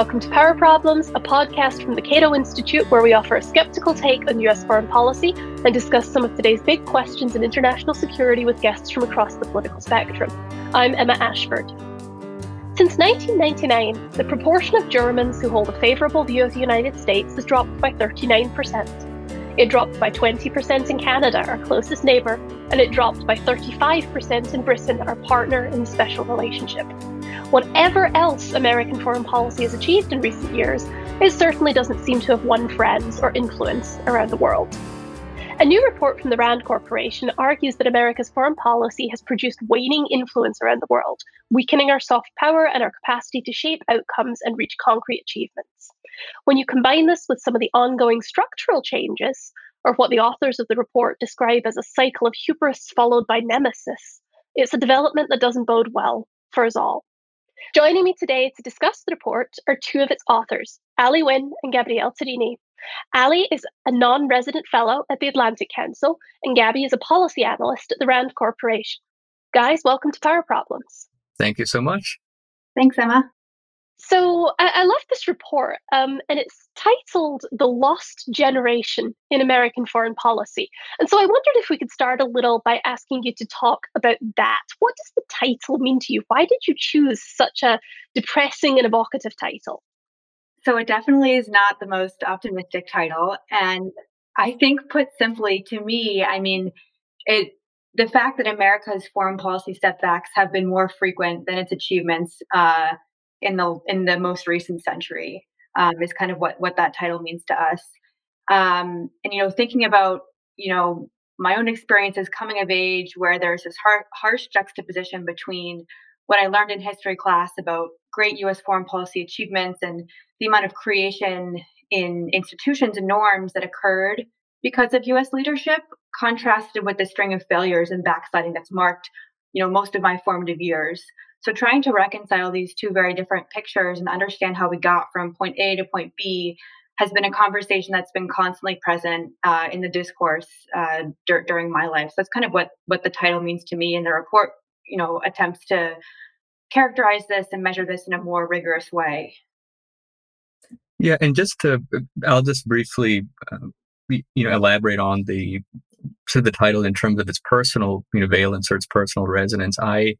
Welcome to Power Problems, a podcast from the Cato Institute where we offer a skeptical take on US foreign policy and discuss some of today's big questions in international security with guests from across the political spectrum. I'm Emma Ashford. Since 1999, the proportion of Germans who hold a favourable view of the United States has dropped by 39%. It dropped by 20% in Canada, our closest neighbour, and it dropped by 35% in Britain, our partner in the special relationship. Whatever else American foreign policy has achieved in recent years, it certainly doesn't seem to have won friends or influence around the world. A new report from the RAND Corporation argues that America's foreign policy has produced waning influence around the world, weakening our soft power and our capacity to shape outcomes and reach concrete achievements. When you combine this with some of the ongoing structural changes, or what the authors of the report describe as a cycle of hubris followed by nemesis, it's a development that doesn't bode well for us all. Joining me today to discuss the report are two of its authors, Ali Wyne and Gabrielle Tarini. Ali is a non resident fellow at the Atlantic Council, and Gabby is a policy analyst at the RAND Corporation. Guys, welcome to Power Problems. Thank you so much. Thanks, Emma. So I, I love this report, um, and it's titled "The Lost Generation in American Foreign Policy." And so I wondered if we could start a little by asking you to talk about that. What does the title mean to you? Why did you choose such a depressing and evocative title? So it definitely is not the most optimistic title, and I think, put simply, to me, I mean, it the fact that America's foreign policy setbacks have been more frequent than its achievements. Uh, in the in the most recent century um, is kind of what what that title means to us. Um, and you know, thinking about you know my own experiences coming of age, where there's this har- harsh juxtaposition between what I learned in history class about great U.S. foreign policy achievements and the amount of creation in institutions and norms that occurred because of U.S. leadership, contrasted with the string of failures and backsliding that's marked, you know, most of my formative years. So trying to reconcile these two very different pictures and understand how we got from point A to point B has been a conversation that's been constantly present uh, in the discourse uh, dur- during my life. So that's kind of what what the title means to me, and the report, you know, attempts to characterize this and measure this in a more rigorous way. Yeah, and just to, I'll just briefly, uh, you know, elaborate on the of the title in terms of its personal, you know, valence or its personal resonance. I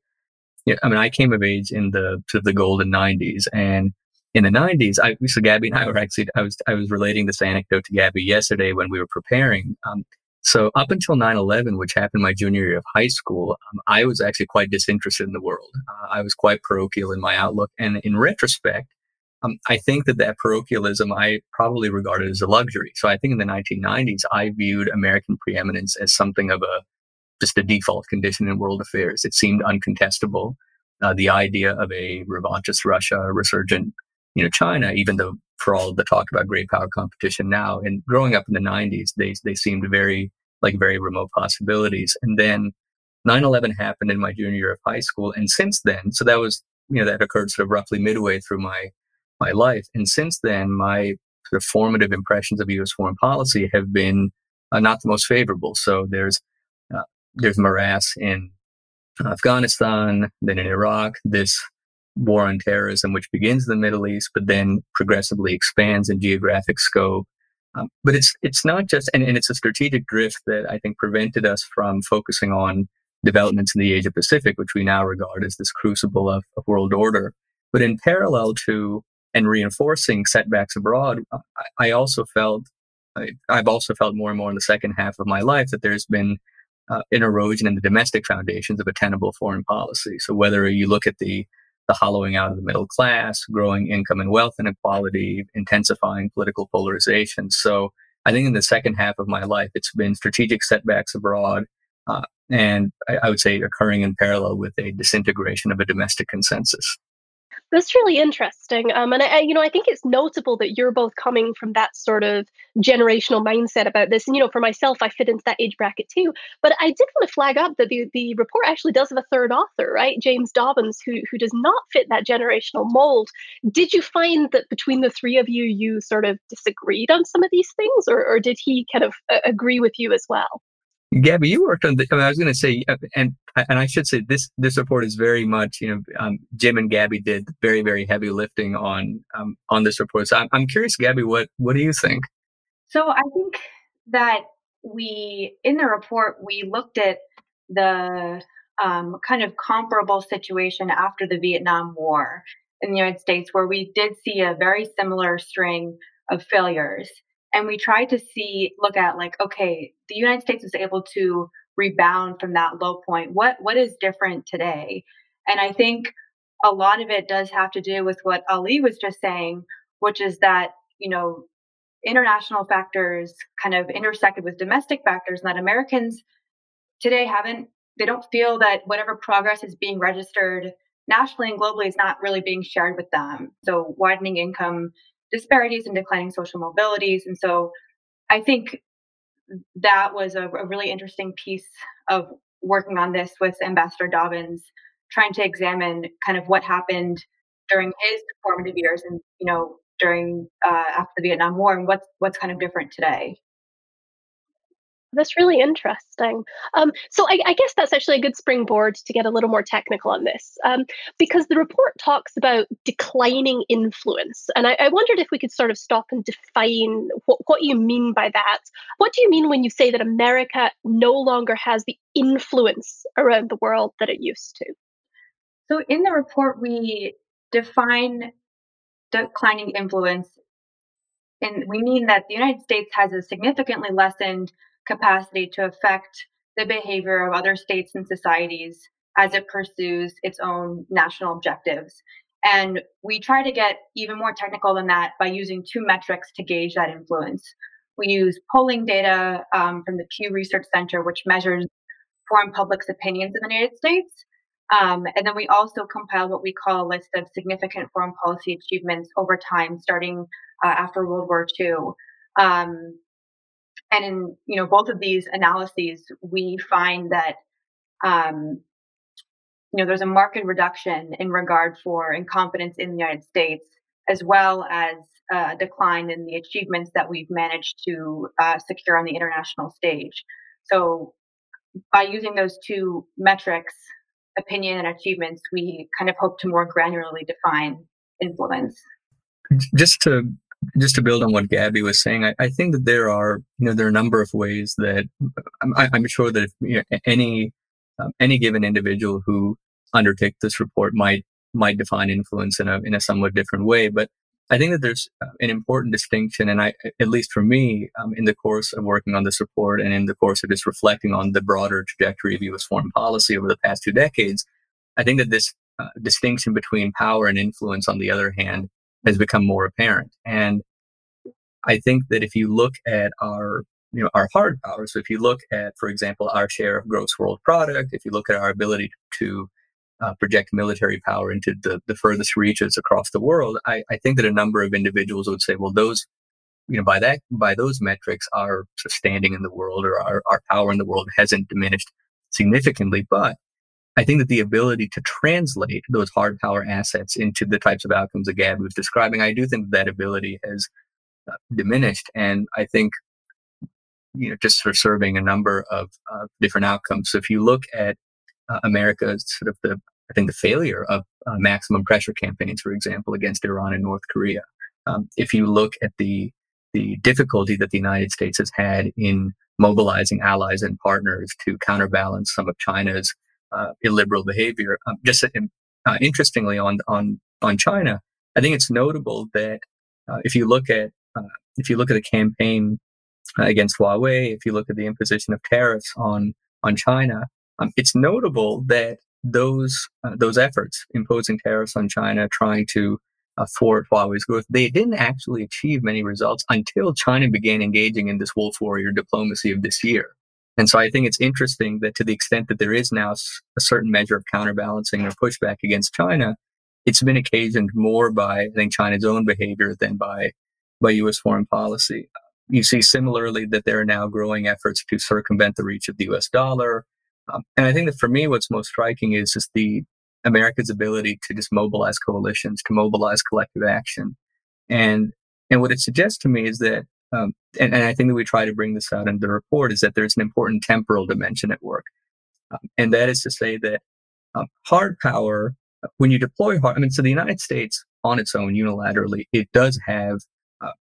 yeah, I mean, I came of age in the to the golden '90s, and in the '90s, I so Gabby and I were actually I was I was relating this anecdote to Gabby yesterday when we were preparing. Um, so up until 9/11, which happened my junior year of high school, um, I was actually quite disinterested in the world. Uh, I was quite parochial in my outlook, and in retrospect, um, I think that that parochialism I probably regarded as a luxury. So I think in the 1990s, I viewed American preeminence as something of a just a default condition in world affairs. It seemed uncontestable. Uh, the idea of a revanchist Russia, a resurgent, you know, China, even though for all the talk about great power competition now, and growing up in the 90s, they, they seemed very, like very remote possibilities. And then 9-11 happened in my junior year of high school. And since then, so that was, you know, that occurred sort of roughly midway through my, my life. And since then, my sort of formative impressions of U.S. foreign policy have been uh, not the most favorable. So there's there's morass in Afghanistan, then in Iraq, this war on terrorism, which begins in the Middle East, but then progressively expands in geographic scope. Um, but it's it's not just, and, and it's a strategic drift that I think prevented us from focusing on developments in the Asia Pacific, which we now regard as this crucible of, of world order. But in parallel to and reinforcing setbacks abroad, I, I also felt I, I've also felt more and more in the second half of my life that there's been uh, an erosion in the domestic foundations of a tenable foreign policy. So whether you look at the the hollowing out of the middle class, growing income and wealth inequality, intensifying political polarization. So I think in the second half of my life, it's been strategic setbacks abroad, uh, and I, I would say occurring in parallel with a disintegration of a domestic consensus. That's really interesting. Um, and I, you know, I think it's notable that you're both coming from that sort of generational mindset about this. And, you know, for myself, I fit into that age bracket too. But I did want to flag up that the, the report actually does have a third author, right? James Dobbins, who, who does not fit that generational mold. Did you find that between the three of you, you sort of disagreed on some of these things, or, or did he kind of uh, agree with you as well? Gabby, you worked on the. I, mean, I was going to say, uh, and and I should say this this report is very much you know um, Jim and Gabby did very very heavy lifting on um, on this report. So I'm I'm curious, Gabby, what what do you think? So I think that we in the report we looked at the um, kind of comparable situation after the Vietnam War in the United States, where we did see a very similar string of failures. And we tried to see, look at like, okay, the United States was able to rebound from that low point. What what is different today? And I think a lot of it does have to do with what Ali was just saying, which is that, you know, international factors kind of intersected with domestic factors, and that Americans today haven't they don't feel that whatever progress is being registered nationally and globally is not really being shared with them. So widening income disparities and declining social mobilities. And so I think that was a, a really interesting piece of working on this with Ambassador Dobbins, trying to examine kind of what happened during his formative years and, you know, during uh, after the Vietnam War and what's what's kind of different today. That's really interesting. Um, so I, I, guess that's actually a good springboard to get a little more technical on this, um, because the report talks about declining influence, and I, I, wondered if we could sort of stop and define what, what you mean by that. What do you mean when you say that America no longer has the influence around the world that it used to? So in the report, we define declining influence, and we mean that the United States has a significantly lessened capacity to affect the behavior of other states and societies as it pursues its own national objectives. And we try to get even more technical than that by using two metrics to gauge that influence. We use polling data um, from the Pew Research Center, which measures foreign public's opinions in the United States. Um, and then we also compile what we call a list of significant foreign policy achievements over time, starting uh, after World War II. Um, and in you know both of these analyses, we find that um, you know there's a marked reduction in regard for incompetence in the United States, as well as a decline in the achievements that we've managed to uh, secure on the international stage. So by using those two metrics, opinion and achievements, we kind of hope to more granularly define influence. Just to just to build on what Gabby was saying, I, I, think that there are, you know, there are a number of ways that I'm, I'm sure that if, you know, any um, any given individual who undertakes this report might might define influence in a in a somewhat different way. But I think that there's uh, an important distinction, and I, at least for me, um, in the course of working on this report and in the course of just reflecting on the broader trajectory of U.S. foreign policy over the past two decades, I think that this uh, distinction between power and influence, on the other hand, has become more apparent. And I think that if you look at our you know our hard power, so if you look at, for example, our share of gross world product, if you look at our ability to uh, project military power into the, the furthest reaches across the world, I, I think that a number of individuals would say, well, those you know, by that, by those metrics, our standing in the world or our, our power in the world hasn't diminished significantly. But I think that the ability to translate those hard power assets into the types of outcomes that Gab was describing, I do think that ability has uh, diminished. And I think, you know, just for serving a number of uh, different outcomes. So if you look at uh, America's sort of the, I think the failure of uh, maximum pressure campaigns, for example, against Iran and North Korea. Um, if you look at the the difficulty that the United States has had in mobilizing allies and partners to counterbalance some of China's uh, illiberal behavior. Um, just uh, interestingly, on on on China, I think it's notable that uh, if you look at uh, if you look at the campaign uh, against Huawei, if you look at the imposition of tariffs on on China, um, it's notable that those uh, those efforts imposing tariffs on China, trying to thwart Huawei's growth, they didn't actually achieve many results until China began engaging in this wolf warrior diplomacy of this year. And so I think it's interesting that to the extent that there is now a certain measure of counterbalancing or pushback against China, it's been occasioned more by, I think, China's own behavior than by, by U.S. foreign policy. You see similarly that there are now growing efforts to circumvent the reach of the U.S. dollar. Um, and I think that for me, what's most striking is just the America's ability to just mobilize coalitions, to mobilize collective action. And, and what it suggests to me is that um, and, and, I think that we try to bring this out in the report, is that there's an important temporal dimension at work. Um, and that is to say that um, hard power, when you deploy hard, I mean, so the United States on its own unilaterally, it does have uh,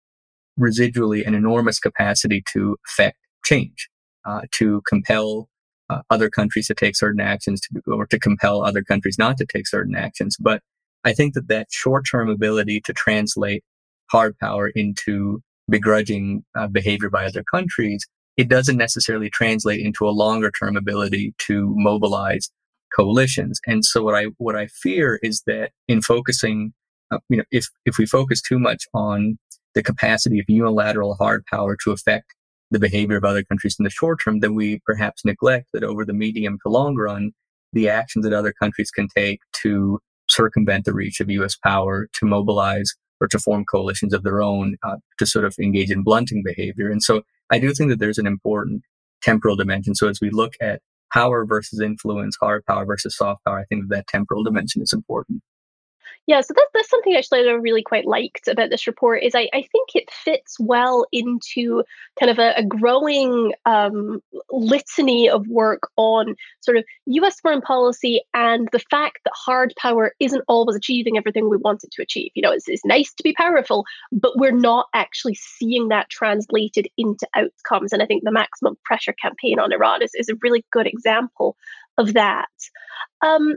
residually an enormous capacity to affect change, uh, to compel uh, other countries to take certain actions to, or to compel other countries not to take certain actions. But I think that that short-term ability to translate hard power into begrudging uh, behavior by other countries, it doesn't necessarily translate into a longer-term ability to mobilize coalitions. And so what I what I fear is that in focusing, uh, you know, if if we focus too much on the capacity of unilateral hard power to affect the behavior of other countries in the short term, then we perhaps neglect that over the medium to long run, the actions that other countries can take to circumvent the reach of U.S. power, to mobilize or to form coalitions of their own, uh, to sort of engage in blunting behavior. And so I do think that there's an important temporal dimension. So as we look at power versus influence, hard power versus soft power, I think that, that temporal dimension is important. Yeah, so that's, that's something actually I really quite liked about this report is I, I think it fits well into kind of a, a growing um, litany of work on sort of US foreign policy and the fact that hard power isn't always achieving everything we want it to achieve. You know, it's, it's nice to be powerful, but we're not actually seeing that translated into outcomes. And I think the maximum pressure campaign on Iran is, is a really good example of that. Um,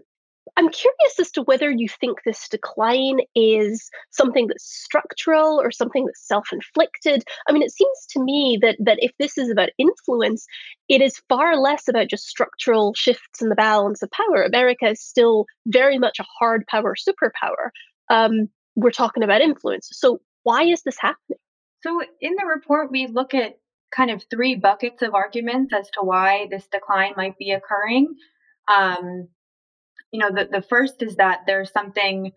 I'm curious as to whether you think this decline is something that's structural or something that's self-inflicted. I mean, it seems to me that that if this is about influence, it is far less about just structural shifts in the balance of power. America is still very much a hard power superpower. Um, we're talking about influence. So why is this happening? So in the report, we look at kind of three buckets of arguments as to why this decline might be occurring. Um, you know, the, the first is that there's something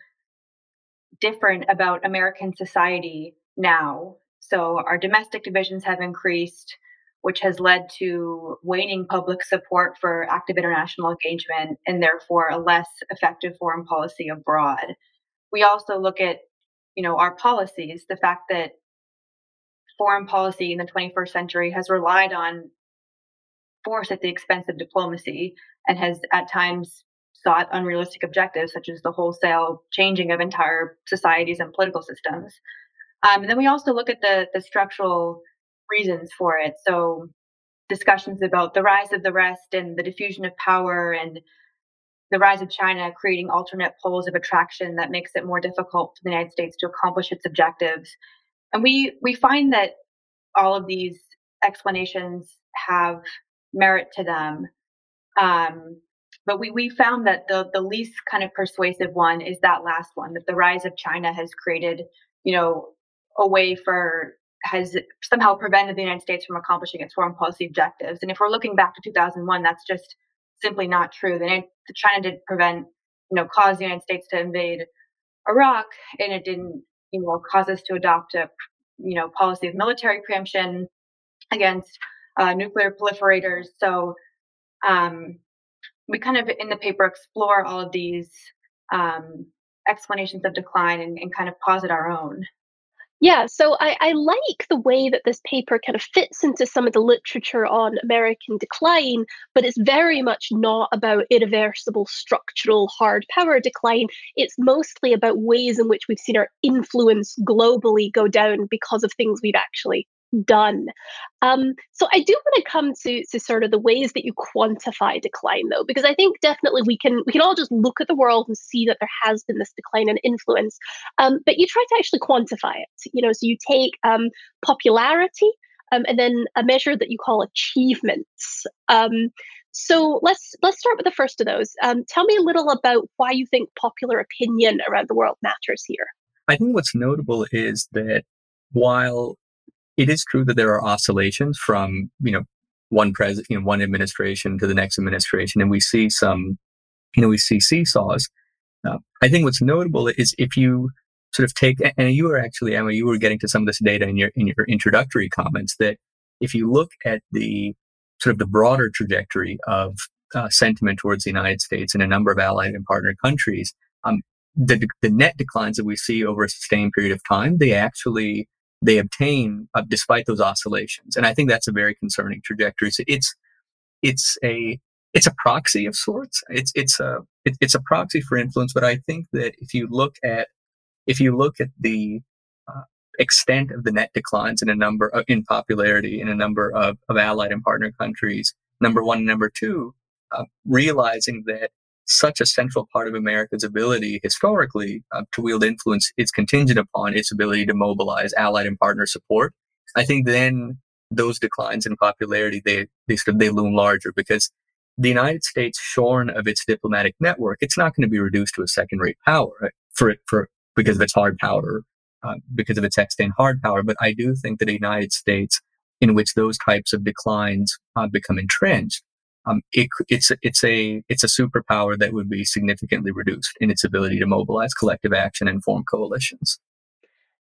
different about American society now. So our domestic divisions have increased, which has led to waning public support for active international engagement and therefore a less effective foreign policy abroad. We also look at, you know, our policies, the fact that foreign policy in the 21st century has relied on force at the expense of diplomacy and has at times sought unrealistic objectives, such as the wholesale changing of entire societies and political systems. Um, and then we also look at the, the structural reasons for it. So, discussions about the rise of the West and the diffusion of power and the rise of China creating alternate poles of attraction that makes it more difficult for the United States to accomplish its objectives. And we, we find that all of these explanations have merit to them. Um, but we, we found that the, the least kind of persuasive one is that last one, that the rise of China has created, you know, a way for, has somehow prevented the United States from accomplishing its foreign policy objectives. And if we're looking back to 2001, that's just simply not true. The, China did prevent, you know, cause the United States to invade Iraq, and it didn't, you know, cause us to adopt a, you know, policy of military preemption against uh, nuclear proliferators. So, um, we kind of in the paper explore all of these um, explanations of decline and, and, kind of posit our own. Yeah, so I, I, like the way that this paper kind of fits into some of the literature on American decline, but it's very much not about irreversible structural hard power decline. It's mostly about ways in which we've seen our influence globally go down because of things we've actually done. Um, so I do want to come to, to sort of the ways that you quantify decline, though, because I think definitely we can we can all just look at the world and see that there has been this decline in influence, um, but you try to actually quantify it. You know, so you take um, popularity um, and then a measure that you call achievements. Um, so let's let's start with the first of those. Um, tell me a little about why you think popular opinion around the world matters here. I think what's notable is that while it is true that there are oscillations from you know one president, you know, one administration to the next administration, and we see some, you know, we see seesaws. Uh, I think what's notable is if you sort of take, and you were actually, Emma, you were getting to some of this data in your in your introductory comments that if you look at the sort of the broader trajectory of uh, sentiment towards the United States and a number of allied and partner countries, um, the, the net declines that we see over a sustained period of time, they actually they obtain uh, despite those oscillations. And I think that's a very concerning trajectory. So it's it's a it's a proxy of sorts. It's it's a it, it's a proxy for influence. But I think that if you look at if you look at the uh, extent of the net declines in a number of, in popularity in a number of, of allied and partner countries, number one and number two, uh, realizing that such a central part of America's ability historically uh, to wield influence is contingent upon its ability to mobilize allied and partner support. I think then those declines in popularity they they sort of they loom larger because the United States, shorn of its diplomatic network, it's not going to be reduced to a second-rate power for for because of its hard power, uh, because of its extant hard power. But I do think that a United States in which those types of declines uh, become entrenched um, it, it's it's a it's a superpower that would be significantly reduced in its ability to mobilize collective action and form coalitions.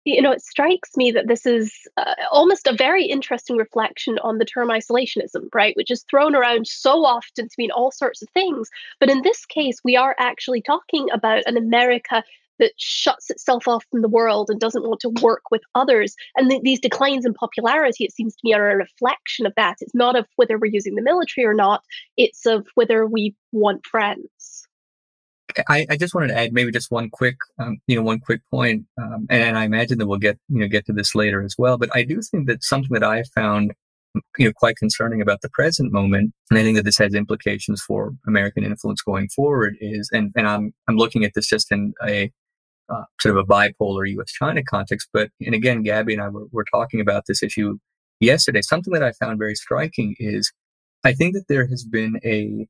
You know, it strikes me that this is uh, almost a very interesting reflection on the term isolationism, right? Which is thrown around so often to mean all sorts of things. But in this case, we are actually talking about an America that shuts itself off from the world and doesn't want to work with others. And th- these declines in popularity, it seems to me, are a reflection of that. It's not of whether we're using the military or not, it's of whether we want friends. I, I just wanted to add maybe just one quick, um, you know, one quick point, um, and, I imagine that we'll get, you know, get to this later as well. But I do think that something that I found, you know, quite concerning about the present moment, and I think that this has implications for American influence going forward, is, and and I'm I'm looking at this just in a uh, sort of a bipolar U.S. China context. But and again, Gabby and I were, were talking about this issue yesterday. Something that I found very striking is I think that there has been a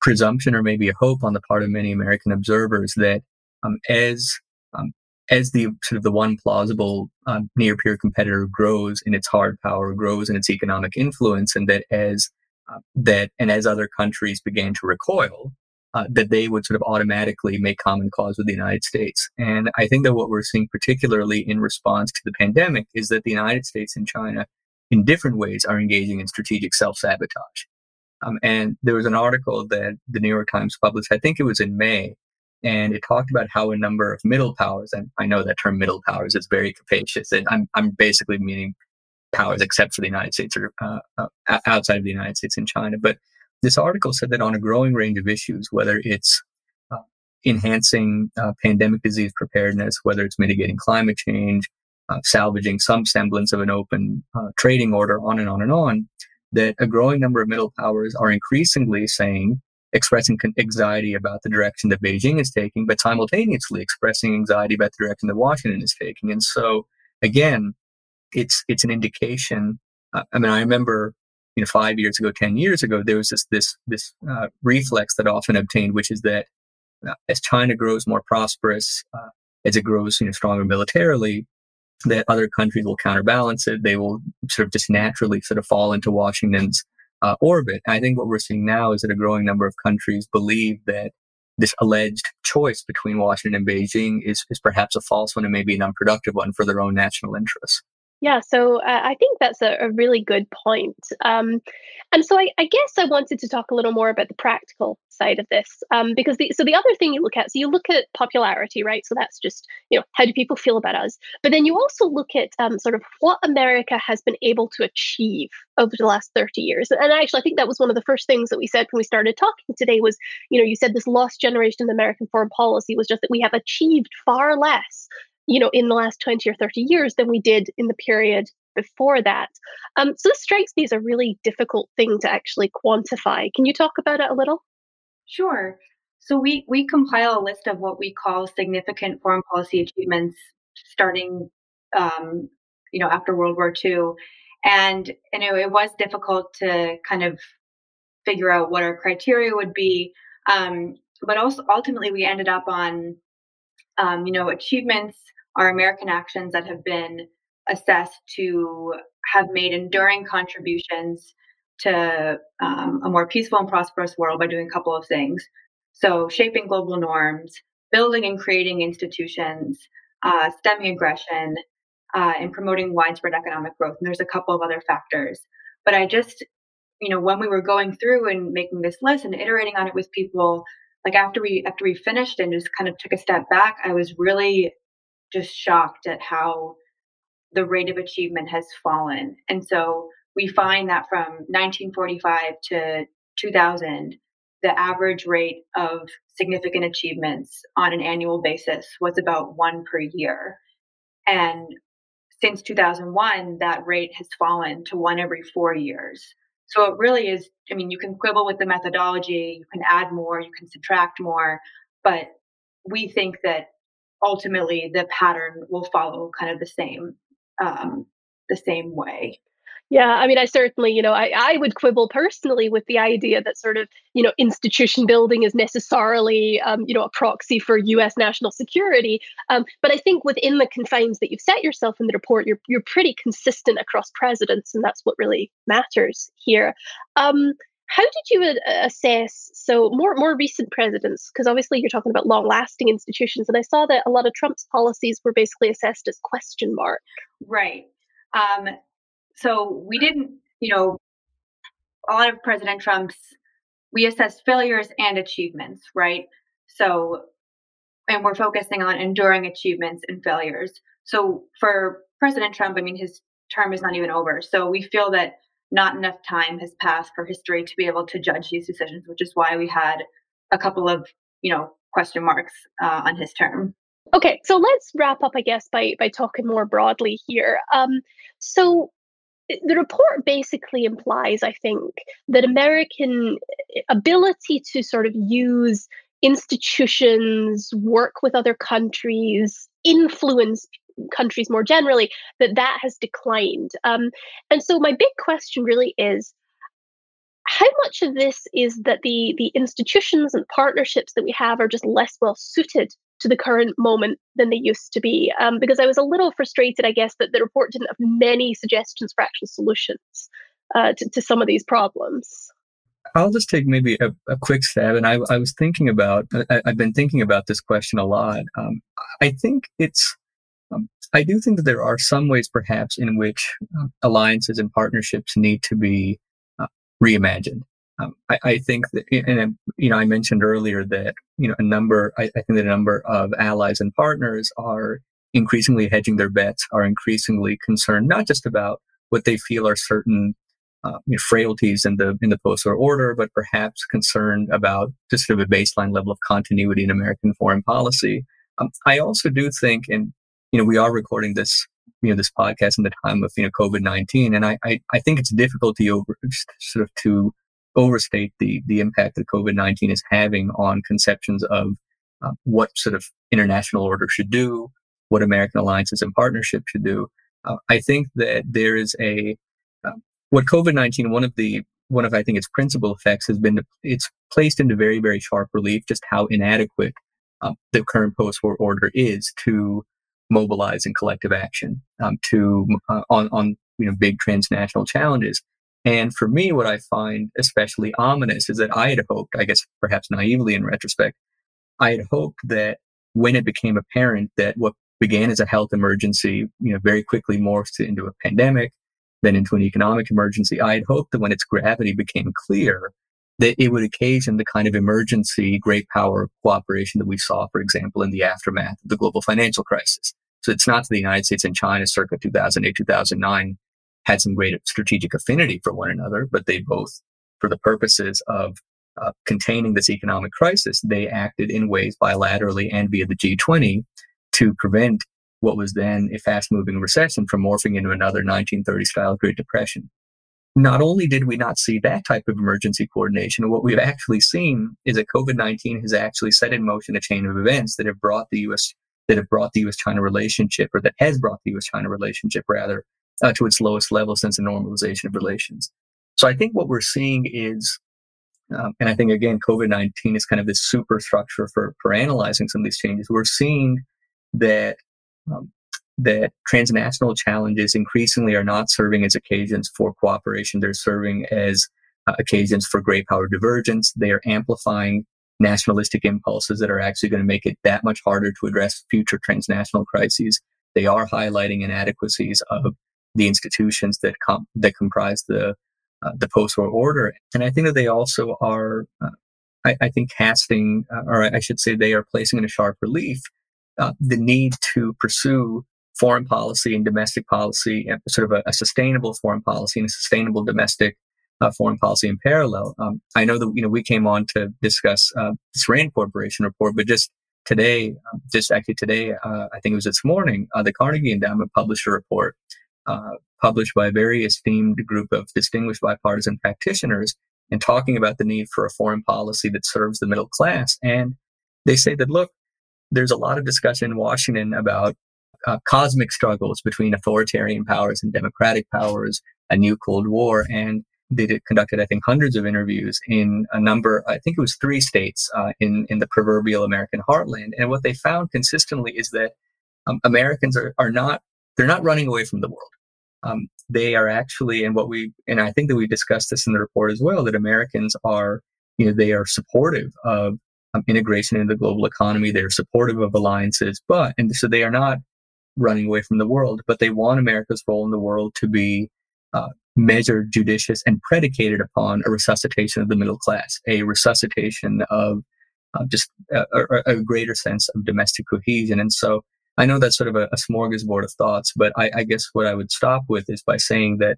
presumption or maybe a hope on the part of many American observers that um, as um, as the sort of the one plausible um, near peer competitor grows in its hard power, grows in its economic influence, and that as uh, that and as other countries began to recoil, uh, that they would sort of automatically make common cause with the United States. And I think that what we're seeing, particularly in response to the pandemic, is that the United States and China, in different ways, are engaging in strategic self sabotage. Um, and there was an article that the New York Times published, I think it was in May, and it talked about how a number of middle powers, and I know that term middle powers is very capacious, and I'm, I'm basically meaning powers except for the United States or uh, uh, outside of the United States and China, but this article said that on a growing range of issues, whether it's uh, enhancing uh, pandemic disease preparedness, whether it's mitigating climate change, uh, salvaging some semblance of an open uh, trading order, on and on and on, that a growing number of middle powers are increasingly saying, expressing anxiety about the direction that Beijing is taking, but simultaneously expressing anxiety about the direction that Washington is taking. And so, again, it's it's an indication. Uh, I mean, I remember you know, five years ago, 10 years ago, there was this, this, this uh, reflex that often obtained, which is that uh, as China grows more prosperous, uh, as it grows, you know, stronger militarily, that other countries will counterbalance it. They will sort of just naturally sort of fall into Washington's uh, orbit. I think what we're seeing now is that a growing number of countries believe that this alleged choice between Washington and Beijing is, is perhaps a false one and maybe an unproductive one for their own national interests. Yeah, so uh, I think that's a, a really good point. Um, and so I, I, guess I wanted to talk a little more about the practical side of this, um, because the, so the other thing you look at, so you look at popularity, right? So that's just you know how do people feel about us, but then you also look at um, sort of what America has been able to achieve over the last thirty years. And actually, I think that was one of the first things that we said when we started talking today was, you know, you said this lost generation of American foreign policy was just that we have achieved far less you know, in the last 20 or 30 years than we did in the period before that. Um, so this strikes me as a really difficult thing to actually quantify. Can you talk about it a little? Sure. So we we compile a list of what we call significant foreign policy achievements starting um, you know after World War II. And you know it was difficult to kind of figure out what our criteria would be. Um, but also ultimately we ended up on um, you know achievements are American actions that have been assessed to have made enduring contributions to um, a more peaceful and prosperous world by doing a couple of things. So, shaping global norms, building and creating institutions, uh, stemming aggression, uh, and promoting widespread economic growth. And there's a couple of other factors. But I just, you know, when we were going through and making this list and iterating on it with people, like after we after we finished and just kind of took a step back, I was really just shocked at how the rate of achievement has fallen. And so we find that from 1945 to 2000, the average rate of significant achievements on an annual basis was about one per year. And since 2001, that rate has fallen to one every four years. So it really is, I mean, you can quibble with the methodology, you can add more, you can subtract more, but we think that ultimately the pattern will follow kind of the same um, the same way. Yeah, I mean, I certainly, you know, I, I would quibble personally with the idea that sort of, you know, institution building is necessarily, um, you know, a proxy for U.S. national security. Um, but I think within the confines that you've set yourself in the report, you're you're pretty consistent across presidents, and that's what really matters here. Um, how did you assess so more more recent presidents? Because obviously you're talking about long lasting institutions, and I saw that a lot of Trump's policies were basically assessed as question mark. Right. Um, so we didn't, you know, a lot of President Trump's, we assess failures and achievements, right? So, and we're focusing on enduring achievements and failures. So for President Trump, I mean, his term is not even over. So we feel that not enough time has passed for history to be able to judge these decisions, which is why we had a couple of, you know, question marks uh, on his term. Okay, so let's wrap up, I guess, by by talking more broadly here. Um, so the report basically implies, I think, that American eh, ability to sort of use institutions, work with other countries, influence countries more generally, that that has declined. Um, and so my big question really is how much of this is that the the institutions and partnerships that we have are just less well suited to the current moment than they used to be. Um, because I was a little frustrated, I guess, that the report didn't have many suggestions for actual solutions uh, to, to some of these problems. I'll just take maybe a, a quick stab. And I, I was thinking about, I, have been thinking about this question a lot. Um, I think it's, I do think that there are some ways perhaps in which uh, alliances and partnerships need to be uh, reimagined. Um, I, I, think that, and you know, I mentioned earlier that you know a number. I, I, think that a number of allies and partners are increasingly hedging their bets, are increasingly concerned not just about what they feel are certain uh, you know, frailties in the in the post-war order, but perhaps concerned about just sort of a baseline level of continuity in American foreign policy. Um, I also do think, and you know, we are recording this you know this podcast in the time of you know COVID nineteen, and I, I I think it's difficult to over sort of to overstate the the impact that COVID nineteen is having on conceptions of uh, what sort of international order should do, what American alliances and partnerships should do. Uh, I think that there is a uh, what COVID nineteen one of the one of I think its principal effects has been it's placed into very very sharp relief just how inadequate um, the current post-war order is to mobilize in collective action um, to uh, on on you know big transnational challenges. And for me, what I find especially ominous is that I had hoped, I guess perhaps naively in retrospect, I had hoped that when it became apparent that what began as a health emergency, you know, very quickly morphed into a pandemic, then into an economic emergency, I had hoped that when its gravity became clear, that it would occasion the kind of emergency great power cooperation that we saw, for example, in the aftermath of the global financial crisis. So it's not that the United States and China circa 2008, 2009 had some great strategic affinity for one another, but they both, for the purposes of uh, containing this economic crisis, they acted in ways bilaterally and via the G20 to prevent what was then a fast moving recession from morphing into another 1930 style Great Depression. Not only did we not see that type of emergency coordination, what we've actually seen is that COVID 19 has actually set in motion a chain of events that have brought the US that have brought the US China relationship, or that has brought the US China relationship rather, uh, to its lowest level since the normalization of relations. So I think what we're seeing is, um, and I think again, COVID 19 is kind of this superstructure for, for analyzing some of these changes. We're seeing that. Um, that transnational challenges increasingly are not serving as occasions for cooperation. They're serving as uh, occasions for great power divergence. They are amplifying nationalistic impulses that are actually going to make it that much harder to address future transnational crises. They are highlighting inadequacies of the institutions that com- that comprise the uh, the post-war order. And I think that they also are, uh, I, I, think, casting, uh, or I should say, they are placing in a sharp relief uh, the need to pursue foreign policy and domestic policy, and sort of a, a, sustainable foreign policy and a sustainable domestic uh, foreign policy in parallel. Um, I know that you know we came on to discuss uh, this Rand Corporation report, but just today, um, just actually today, uh, I think it was this morning, uh, the Carnegie Endowment published a report uh, published by a very esteemed group of distinguished bipartisan practitioners and talking about the need for a foreign policy that serves the middle class. And they say that, look, there's a lot of discussion in Washington about uh, cosmic struggles between authoritarian powers and democratic powers, a new Cold War. And they did, conducted, I think, hundreds of interviews in a number, I think it was three states uh, in, in the proverbial American heartland. And what they found consistently is that um, Americans are, are not, they're not running away from the world. Um, they are actually, and what we, and I think that we discussed this in the report as well, that Americans are, you know, they are supportive of um, integration into the global economy. They're supportive of alliances, but, and so they are not running away from the world, but they want America's role in the world to be uh, measured, judicious, and predicated upon a resuscitation of the middle class, a resuscitation of uh, just a, a, a, greater sense of domestic cohesion. And so I know that's sort of a, a smorgasbord of thoughts, but I, I, guess what I would stop with is by saying that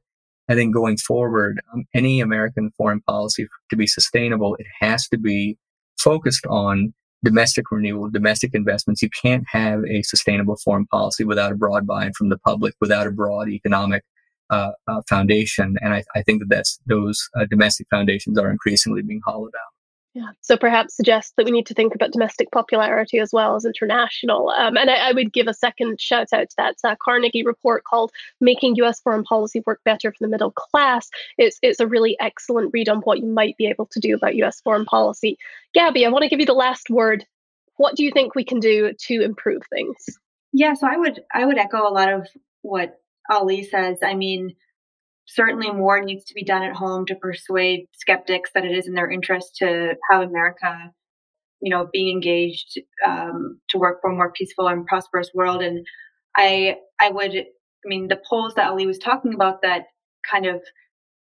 I think going forward, um, any American foreign policy to be sustainable, it has to be focused on domestic renewal, domestic investments. You can't have a sustainable foreign policy without a broad buy-in from the public, without a broad economic uh, uh, foundation. And I, I, think that that's those uh, domestic foundations are increasingly being hollowed out. Yeah. So perhaps suggest that we need to think about domestic popularity as well as international. Um, and I, I, would give a second shout out to that uh, Carnegie report called "Making U.S. Foreign Policy Work Better for the Middle Class." It's it's a really excellent read on what you might be able to do about U.S. foreign policy. Gabby, I want to give you the last word. What do you think we can do to improve things? Yeah, so I would I would echo a lot of what Ali says. I mean, certainly more needs to be done at home to persuade skeptics that it is in their interest to have America, you know, being engaged um, to work for a more peaceful and prosperous world. And I, I would, I mean, the polls that Ali was talking about that kind of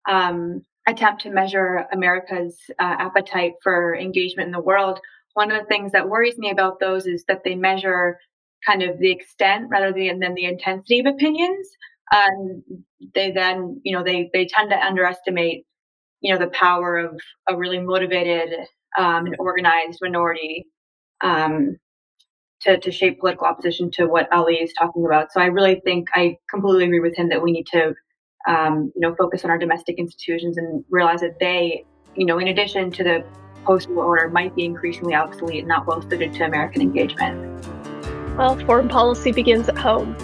um, attempt to measure America's uh, appetite for engagement in the world. One of the things that worries me about those is that they measure kind of the extent rather than the intensity of opinions and they then you know they they tend to underestimate you know the power of a really motivated um, and organized minority um, to, to shape political opposition to what Ali is talking about. So I really think I completely agree with him that we need to um, you know focus on our domestic institutions and realize that they you know in addition to the post-war order might be increasingly obsolete and not well suited to American engagement. Well, foreign policy begins at home.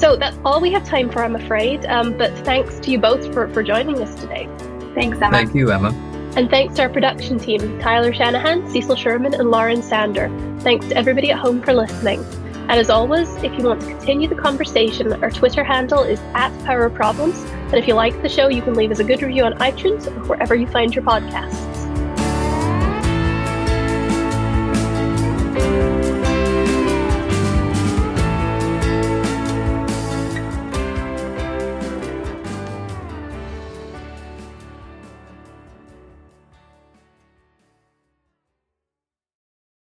So that's all we have time for, I'm afraid. Um, but thanks to you both for, for joining us today. Thanks, Emma. Thank you, Emma. And thanks to our production team, Tyler Shanahan, Cecil Sherman, and Lauren Sander. Thanks to everybody at home for listening. And as always, if you want to continue the conversation, our Twitter handle is at Power Problems. And if you like the show, you can leave us a good review on iTunes or wherever you find your podcasts.